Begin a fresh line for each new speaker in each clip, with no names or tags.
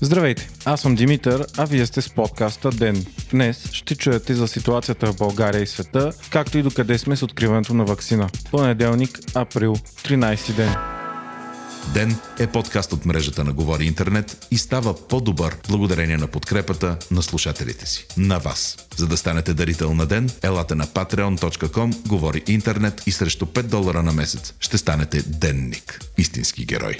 Здравейте, аз съм Димитър, а вие сте с подкаста ДЕН. Днес ще чуете за ситуацията в България и света, както и докъде сме с откриването на вакцина. Понеделник, април, 13 ден.
Ден е подкаст от мрежата на Говори Интернет и става по-добър благодарение на подкрепата на слушателите си. На вас. За да станете дарител на Ден, елате на patreon.com, Говори Интернет и срещу 5 долара на месец ще станете денник. Истински герой.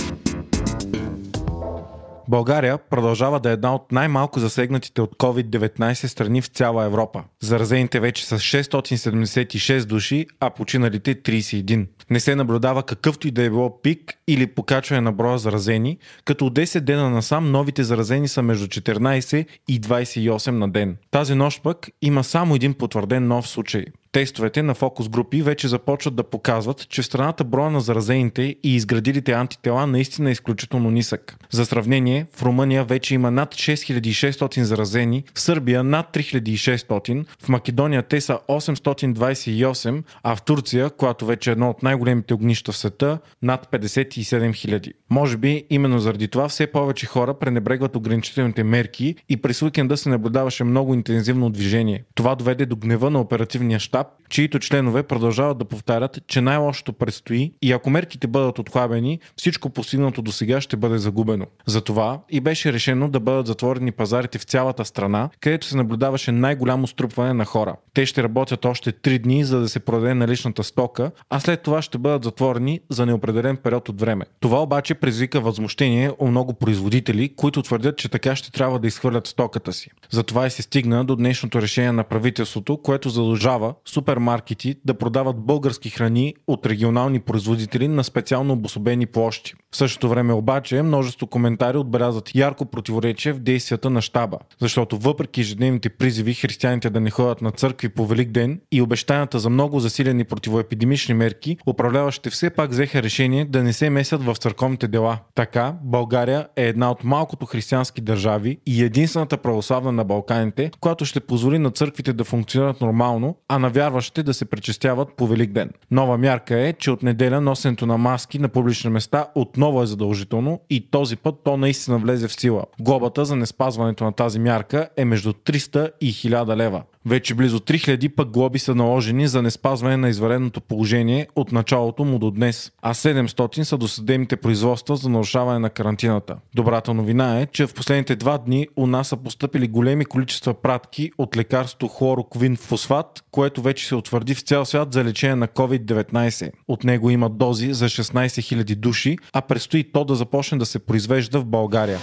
България продължава да е една от най-малко засегнатите от COVID-19 страни в цяла Европа. Заразените вече са 676 души, а починалите 31. Не се наблюдава какъвто и да е било пик или покачване на броя заразени, като от 10 дена насам новите заразени са между 14 и 28 на ден. Тази нощ пък има само един потвърден нов случай. Тестовете на фокус групи вече започват да показват, че в страната броя на заразените и изградилите антитела наистина е изключително нисък. За сравнение, в Румъния вече има над 6600 заразени, в Сърбия над 3600, в Македония те са 828, а в Турция, която вече е едно от най-големите огнища в света, над 57 000. Може би именно заради това все повече хора пренебрегват ограничителните мерки и през уикенда се наблюдаваше много интензивно движение. Това доведе до гнева на оперативния щаб, чието членове продължават да повтарят, че най-лошото предстои и ако мерките бъдат отхлабени, всичко постигнато до сега ще бъде загубено. Затова и беше решено да бъдат затворени пазарите в цялата страна, където се наблюдаваше най-голямо струпване на хора. Те ще работят още 3 дни, за да се продаде наличната стока, а след това ще бъдат затворени за неопределен период от време. Това обаче предизвика възмущение у много производители, които твърдят, че така ще трябва да изхвърлят стоката си. Затова и се стигна до днешното решение на правителството, което задължава супермаркети да продават български храни от регионални производители на специално обособени площи. В същото време обаче множество коментари отбелязват ярко противоречие в действията на щаба, защото въпреки ежедневните призиви християните да не ходят на църкви по Велик ден и обещанията за много засилени противоепидемични мерки, управляващите все пак взеха решение да не се месят в църковните дела. Така, България е една от малкото християнски държави и единствената православна на Балканите, която ще позволи на църквите да функционират нормално, а на вярващите да се пречестяват по Велик ден. Нова мярка е, че от неделя носенето на маски на публични места отново е задължително и този път то наистина влезе в сила. Глобата за неспазването на тази мярка е между 300 и 1000 лева. Вече близо 3000 пък глоби са наложени за неспазване на извареното положение от началото му до днес, а 700 са до съдебните производства за нарушаване на карантината. Добрата новина е, че в последните два дни у нас са поступили големи количества пратки от лекарство хлороквин фосфат, което вече се утвърди в цял свят за лечение на COVID-19. От него има дози за 16 000 души, а предстои то да започне да се произвежда в България.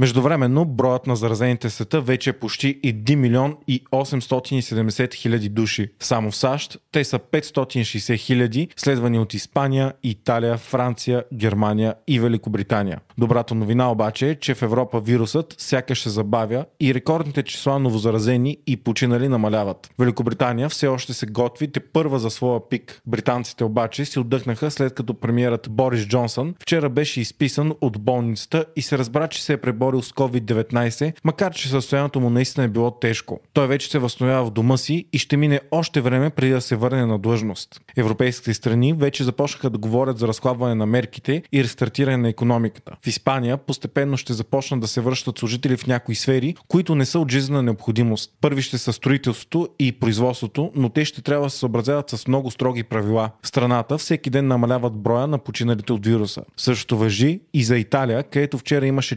Междувременно, броят на заразените света вече е почти 1 милион и 870 хиляди души. Само в САЩ те са 560 хиляди, следвани от Испания, Италия, Франция, Германия и Великобритания. Добрата новина обаче е, че в Европа вирусът сякаш се забавя и рекордните числа новозаразени и починали намаляват. Великобритания все още се готви те първа за своя пик. Британците обаче си отдъхнаха след като премиерът Борис Джонсън вчера беше изписан от болницата и се разбра, че се е преборил с COVID-19, макар че състоянието му наистина е било тежко. Той вече се възстановява в дома си и ще мине още време преди да се върне на длъжност. Европейските страни вече започнаха да говорят за разхлабване на мерките и рестартиране на економиката. В Испания постепенно ще започнат да се връщат служители в някои сфери, които не са от жизнена необходимост. Първи ще са строителството и производството, но те ще трябва да се съобразяват с много строги правила. В страната всеки ден намаляват броя на починалите от вируса. Същото въжи и за Италия, където вчера имаше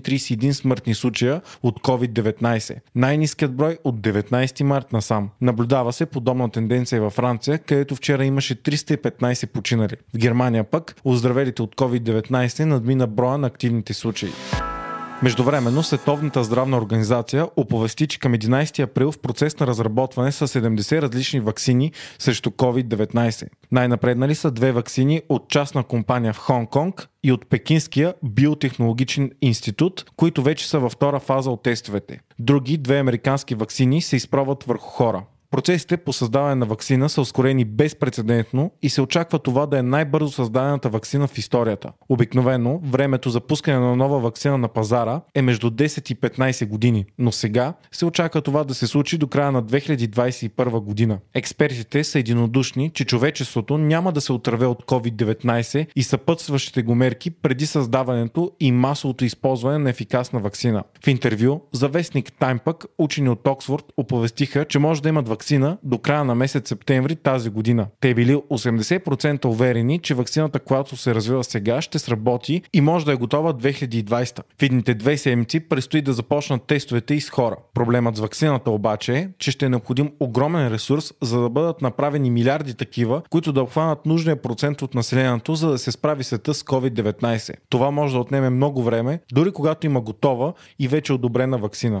431 смъртни случая от COVID-19. Най-низкият брой от 19 март насам. Наблюдава се подобна тенденция във Франция, където вчера имаше 315 починали. В Германия пък оздравелите от COVID-19 надмина броя на активните случаи. Междувременно Световната здравна организация оповести, че към 11 април в процес на разработване са 70 различни вакцини срещу COVID-19. Най-напреднали са две вакцини от частна компания в Хонг-Конг и от Пекинския биотехнологичен институт, които вече са във втора фаза от тестовете. Други две американски вакцини се изпробват върху хора. Процесите по създаване на вакцина са ускорени безпредседентно и се очаква това да е най-бързо създадената вакцина в историята. Обикновено времето за пускане на нова вакцина на пазара е между 10 и 15 години, но сега се очаква това да се случи до края на 2021 година. Експертите са единодушни, че човечеството няма да се отърве от COVID-19 и съпътстващите го мерки преди създаването и масовото използване на ефикасна вакцина. В интервю за вестник Time учени от Оксфорд оповестиха, че може да имат вакцина до края на месец септември тази година. Те били 80% уверени, че вакцината, която се развива сега, ще сработи и може да е готова 2020. В едните две седмици предстои да започнат тестовете и с хора. Проблемът с вакцината обаче е, че ще е необходим огромен ресурс, за да бъдат направени милиарди такива, които да обхванат нужния процент от населението, за да се справи света с COVID-19. Това може да отнеме много време, дори когато има готова и вече одобрена вакцина.